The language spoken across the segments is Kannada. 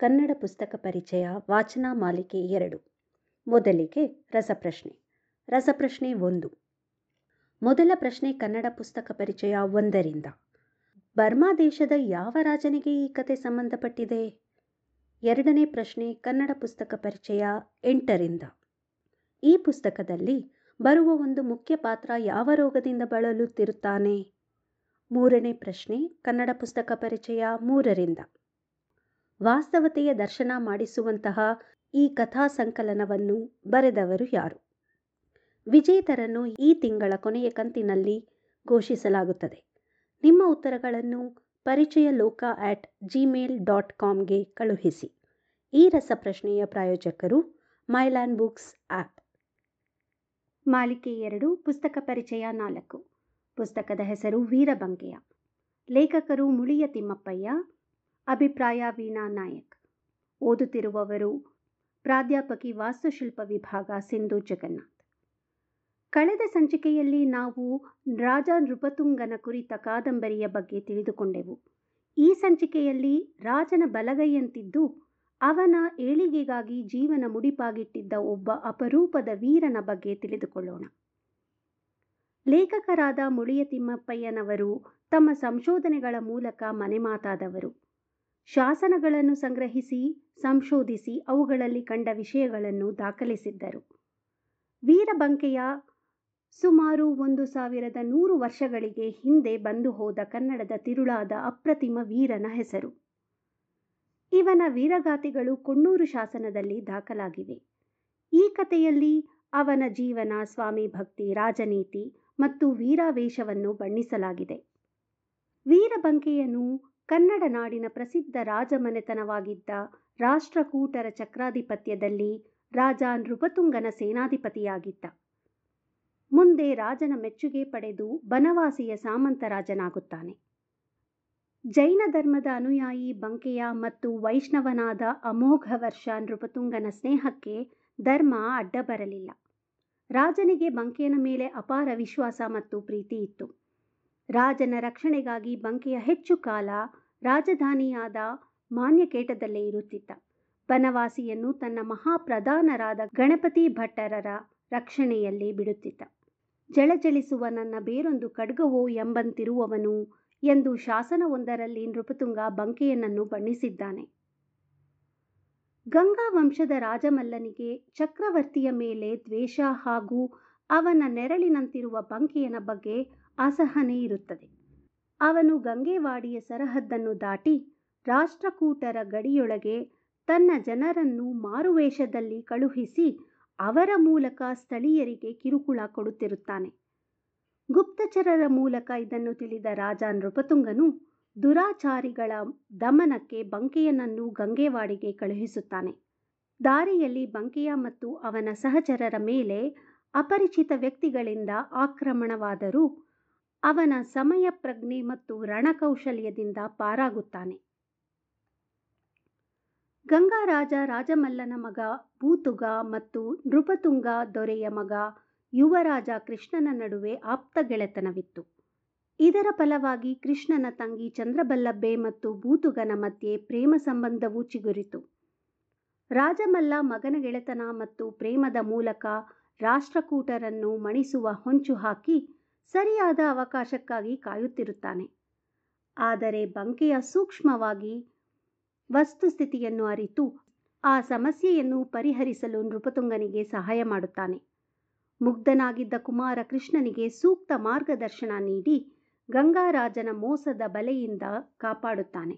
ಕನ್ನಡ ಪುಸ್ತಕ ಪರಿಚಯ, ವಾಚನ ಮಾಲಿಕೆ ಎರಡು. ಮೊದಲಿಗೆ ರಸಪ್ರಶ್ನೆ. ರಸಪ್ರಶ್ನೆ ಒಂದು. ಮೊದಲ ಪ್ರಶ್ನೆ ಕನ್ನಡ ಪುಸ್ತಕ ಪರಿಚಯ ಒಂದರಿಂದ. ಬರ್ಮಾ ದೇಶದ ಯಾವ ರಾಜನಿಗೆ ಈ ಕತೆ ಸಂಬಂಧಪಟ್ಟಿದೆ? ಎರಡನೇ ಪ್ರಶ್ನೆ ಕನ್ನಡ ಪುಸ್ತಕ ಪರಿಚಯ ಎಂಟರಿಂದ. ಈ ಪುಸ್ತಕದಲ್ಲಿ ಬರುವ ಒಂದು ಮುಖ್ಯ ಪಾತ್ರ ಯಾವ ರೋಗದಿಂದ ಬಳಲುತ್ತಿರುತ್ತಾನೆ? ಮೂರನೇ ಪ್ರಶ್ನೆ ಕನ್ನಡ ಪುಸ್ತಕ ಪರಿಚಯ ಮೂರರಿಂದ. ವಾಸ್ತವತೆಯ ದರ್ಶನ ಮಾಡಿಸುವಂತಹ ಈ ಕಥಾ ಸಂಕಲನವನ್ನು ಬರೆದವರು ಯಾರು? ವಿಜೇತರನ್ನು ಈ ತಿಂಗಳ ಕೊನೆಯ ಕಂತಿನಲ್ಲಿ ಘೋಷಿಸಲಾಗುತ್ತದೆ. ನಿಮ್ಮ ಉತ್ತರಗಳನ್ನು ಪರಿಚಯ ಲೋಕ ಆಟ್ ಜಿಮೇಲ್ ಡಾಟ್ ಕಾಮ್ಗೆ ಕಳುಹಿಸಿ. ಈ ರಸಪ್ರಶ್ನೆಯ ಪ್ರಾಯೋಜಕರು ಮೈಲ್ಯಾನ್ ಬುಕ್ಸ್ ಆ್ಯಪ್. ಮಾಲಿಕೆ ಎರಡು, ಪುಸ್ತಕ ಪರಿಚಯ ನಾಲ್ಕು. ಪುಸ್ತಕದ ಹೆಸರು ವೀರಬಂಕೆಯ ಲೇಖಕರು ಮುಳಿಯ ತಿಮ್ಮಪ್ಪಯ್ಯ ಅಭಿಪ್ರಾಯ ವೀಣಾ ನಾಯಕ್. ಓದುತ್ತಿರುವವರು, ಪ್ರಾಧ್ಯಾಪಕಿ ವಾಸ್ತುಶಿಲ್ಪ ವಿಭಾಗ ಸಿಂಧು ಜಗನ್ನಾಥ್. ಕಳೆದ ಸಂಚಿಕೆಯಲ್ಲಿ ನಾವು ರಾಜ ನೃಪತುಂಗನ ಕುರಿತ ಕಾದಂಬರಿಯ ಬಗ್ಗೆ ತಿಳಿದುಕೊಂಡೆವು. ಈ ಸಂಚಿಕೆಯಲ್ಲಿ ರಾಜನ ಬಲಗೈಯಂತಿದ್ದು, ಅವನ ಏಳಿಗೆಗಾಗಿ ಜೀವನ ಮುಡಿಪಾಗಿಟ್ಟಿದ್ದ ಒಬ್ಬ ಅಪರೂಪದ ವೀರನ ಬಗ್ಗೆ ತಿಳಿದುಕೊಳ್ಳೋಣ. ಲೇಖಕರಾದ ಮುಳಿಯ ತಿಮ್ಮಪ್ಪಯ್ಯನವರು ತಮ್ಮ ಸಂಶೋಧನೆಗಳ ಮೂಲಕ ಮನೆಮಾತಾದವರು. ಶಾಸನಗಳನ್ನು ಸಂಗ್ರಹಿಸಿ, ಸಂಶೋಧಿಸಿ ಅವುಗಳಲ್ಲಿ ಕಂಡ ವಿಷಯಗಳನ್ನು ದಾಖಲಿಸಿದ್ದರು. ವೀರಬಂಕೆಯ ಸುಮಾರು ಒಂದು ಸಾವಿರದ ನೂರು ವರ್ಷಗಳಿಗೆ ಹಿಂದೆ ಬಂದು ಹೋದ ಕನ್ನಡದ ತಿರುಳಾದ ಅಪ್ರತಿಮ ವೀರನ ಹೆಸರು. ಇವನ ವೀರಗಾಥೆಗಳು ಕೊಣ್ಣೂರು ಶಾಸನದಲ್ಲಿ ದಾಖಲಾಗಿವೆ. ಈ ಕಥೆಯಲ್ಲಿ ಅವನ ಜೀವನ, ಸ್ವಾಮಿ ಭಕ್ತಿ, ರಾಜನೀತಿ ಮತ್ತು ವೀರಾವೇಶವನ್ನು ಬಣ್ಣಿಸಲಾಗಿದೆ. ವೀರಬಂಕೆಯನು ಕನ್ನಡ ನಾಡಿನ ಪ್ರಸಿದ್ಧ ರಾಜಮನೆತನವಾಗಿದ್ದ ರಾಷ್ಟ್ರಕೂಟರ ಚಕ್ರಾಧಿಪತ್ಯದಲ್ಲಿ ರಾಜ ನೃಪತುಂಗನ ಸೇನಾಧಿಪತಿಯಾಗಿದ್ದ. ಮುಂದೆ ರಾಜನ ಮೆಚ್ಚುಗೆ ಪಡೆದು ಬನವಾಸಿಯ ಸಾಮಂತ ರಾಜನಾಗುತ್ತಾನೆ ಜೈನ ಧರ್ಮದ ಅನುಯಾಯಿ ಬಂಕೆಯ ಮತ್ತು ವೈಷ್ಣವನಾದ ಅಮೋಘ ವರ್ಷ ನೃಪತುಂಗನ ಸ್ನೇಹಕ್ಕೆ ಧರ್ಮ ಅಡ್ಡ ಬರಲಿಲ್ಲ ರಾಜನಿಗೆ ಬಂಕೆಯನ ಮೇಲೆ ಅಪಾರ ವಿಶ್ವಾಸ ಮತ್ತು ಪ್ರೀತಿ ಇತ್ತು. ರಾಜನ ರಕ್ಷಣೆಗಾಗಿ ಬಂಕೆಯ ಹೆಚ್ಚು ಕಾಲ ರಾಜಧಾನಿಯಾದ ಮಾನ್ಯಕೇಟದಲ್ಲೇ ಇರುತ್ತಿದ್ದ. ಬನವಾಸಿಯನ್ನು ತನ್ನ ಮಹಾಪ್ರಧಾನರಾದ ಗಣಪತಿ ಭಟ್ಟರರ ರಕ್ಷಣೆಯಲ್ಲಿ ಬಿಡುತ್ತಿದ್ದ. ಜಳಜಳಿಸುವ ನನ್ನ ಬೇರೊಂದು ಖಡ್ಗವೋ ಎಂಬಂತಿರುವವನು ಎಂದು ಶಾಸನವೊಂದರಲ್ಲಿ ನೃಪತುಂಗ ಬಂಕೆಯನನ್ನು ಬಣ್ಣಿಸಿದ್ದಾನೆ. ಗಂಗಾ ವಂಶದ ರಾಜಮಲ್ಲನಿಗೆ ಚಕ್ರವರ್ತಿಯ ಮೇಲೆ ದ್ವೇಷ ಹಾಗೂ ಅವನ ನೆರಳಿನಂತಿರುವ ಬಂಕೆಯನ ಬಗ್ಗೆ ಅಸಹನೆ ಇರುತ್ತದೆ. ಅವನು ಗಂಗೆವಾಡಿಯ ಸರಹದ್ದನ್ನು ದಾಟಿ ರಾಷ್ಟ್ರಕೂಟರ ಗಡಿಯೊಳಗೆ ತನ್ನ ಜನರನ್ನು ಮಾರುವೇಷದಲ್ಲಿ ಕಳುಹಿಸಿ ಅವರ ಮೂಲಕ ಸ್ಥಳೀಯರಿಗೆ ಕಿರುಕುಳ ಕೊಡುತ್ತಿರುತ್ತಾನೆ. ಗುಪ್ತಚರರ ಮೂಲಕ ಇದನ್ನು ತಿಳಿದ ರಾಜ ನೃಪತುಂಗನು ದುರಾಚಾರಿಗಳ ದಮನಕ್ಕೆ ಬಂಕೆಯನನ್ನು ಗಂಗೆವಾಡಿಗೆ ಕಳುಹಿಸುತ್ತಾನೆ. ದಾರಿಯಲ್ಲಿ ಬಂಕೆಯ ಮತ್ತು ಅವನ ಸಹಚರರ ಮೇಲೆ ಅಪರಿಚಿತ ವ್ಯಕ್ತಿಗಳಿಂದ ಆಕ್ರಮಣವಾದರೂ ಅವನ ಸಮಯ ಪ್ರಜ್ಞೆ ಮತ್ತು ರಣಕೌಶಲ್ಯದಿಂದ ಪಾರಾಗುತ್ತಾನೆ. ಗಂಗಾರಾಜ ರಾಜಮಲ್ಲನ ಮಗ ಭೂತುಗ ಮತ್ತು ನೃಪತುಂಗ ದೊರೆಯ ಮಗ ಯುವರಾಜ ಕೃಷ್ಣನ ನಡುವೆ ಆಪ್ತ ಗೆಳೆತನವಿತ್ತು. ಇದರ ಫಲವಾಗಿ ಕೃಷ್ಣನ ತಂಗಿ ಚಂದ್ರಬಲ್ಲಬ್ಬೆ ಮತ್ತು ಭೂತುಗನ ಮಧ್ಯೆ ಪ್ರೇಮ ಸಂಬಂಧವೂ ಚಿಗುರಿತು. ರಾಜಮಲ್ಲ ಮಗನ ಗೆಳೆತನ ಮತ್ತು ಪ್ರೇಮದ ಮೂಲಕ ರಾಷ್ಟ್ರಕೂಟರನ್ನು ಮಣಿಸುವ ಹೊಂಚು ಹಾಕಿ ಸರಿಯಾದ ಅವಕಾಶಕ್ಕಾಗಿ ಕಾಯುತ್ತಿರುತ್ತಾನೆ. ಆದರೆ ಬಂಕೆಯ ಸೂಕ್ಷ್ಮವಾಗಿ ವಸ್ತುಸ್ಥಿತಿಯನ್ನು ಅರಿತು ಆ ಸಮಸ್ಯೆಯನ್ನು ಪರಿಹರಿಸಲು ನೃಪತುಂಗನಿಗೆ ಸಹಾಯ ಮಾಡುತ್ತಾನೆ. ಮುಗ್ಧನಾಗಿದ್ದ ಕುಮಾರ ಕೃಷ್ಣನಿಗೆ ಸೂಕ್ತ ಮಾರ್ಗದರ್ಶನ ನೀಡಿ ಗಂಗಾರಾಜನ ಮೋಸದ ಬಲೆಯಿಂದ ಕಾಪಾಡುತ್ತಾನೆ.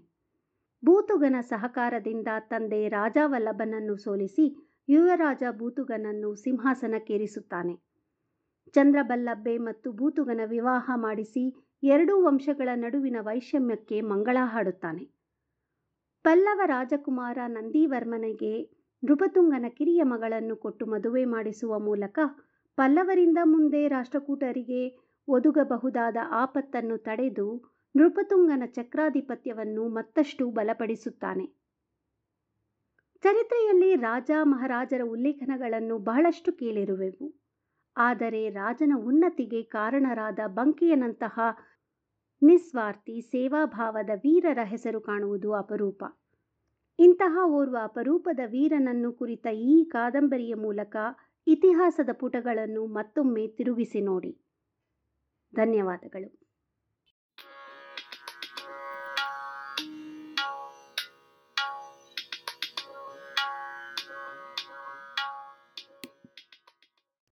ಭೂತುಗನ ಸಹಕಾರದಿಂದ ತಂದೆ ರಾಜಾವಲ್ಲಭನನ್ನು ಸೋಲಿಸಿ ಯುವರಾಜ ಬೂತುಗನನ್ನು ಸಿಂಹಾಸನಕ್ಕೇರಿಸುತ್ತಾನೆ. ಚಂದ್ರಬಲ್ಲಬ್ಬೆ ಮತ್ತು ಭೂತುಗನ ವಿವಾಹ ಮಾಡಿಸಿ ಎರಡೂ ವಂಶಗಳ ನಡುವಿನ ವೈಷಮ್ಯಕ್ಕೆ ಮಂಗಳ ಹಾಡುತ್ತಾನೆ. ಪಲ್ಲವ ರಾಜಕುಮಾರ ನಂದಿವರ್ಮನಿಗೆ ನೃಪತುಂಗನ ಕಿರಿಯ ಮಗಳನ್ನು ಕೊಟ್ಟು ಮದುವೆ ಮಾಡಿಸುವ ಮೂಲಕ ಪಲ್ಲವರಿಂದ ಮುಂದೆ ರಾಷ್ಟ್ರಕೂಟರಿಗೆ ಒದುಗಬಹುದಾದ ಆಪತ್ತನ್ನು ತಡೆದು ನೃಪತುಂಗನ ಚಕ್ರಾಧಿಪತ್ಯವನ್ನು ಮತ್ತಷ್ಟು ಬಲಪಡಿಸುತ್ತಾನೆ. ಚರಿತ್ರೆಯಲ್ಲಿ ರಾಜ ಮಹಾರಾಜರ ಉಲ್ಲೇಖನಗಳನ್ನು ಬಹಳಷ್ಟು ಕೇಳಿರುವೆವು. ಆದರೆ ರಾಜನ ಉನ್ನತಿಗೆ ಕಾರಣರಾದ ಬಂಕಿಯನಂತಹ ನಿಸ್ವಾರ್ಥಿ ಸೇವಾಭಾವದ ವೀರರ ಹೆಸರು ಕಾಣುವುದು ಅಪರೂಪ. ಇಂತಹ ಓರ್ವ ಅಪರೂಪದ ವೀರನನ್ನು ಕುರಿತ ಈ ಕಾದಂಬರಿಯ ಮೂಲಕ ಇತಿಹಾಸದ ಪುಟಗಳನ್ನು ಮತ್ತೊಮ್ಮೆ ತಿರುಗಿಸಿ ನೋಡಿ. ಧನ್ಯವಾದಗಳು.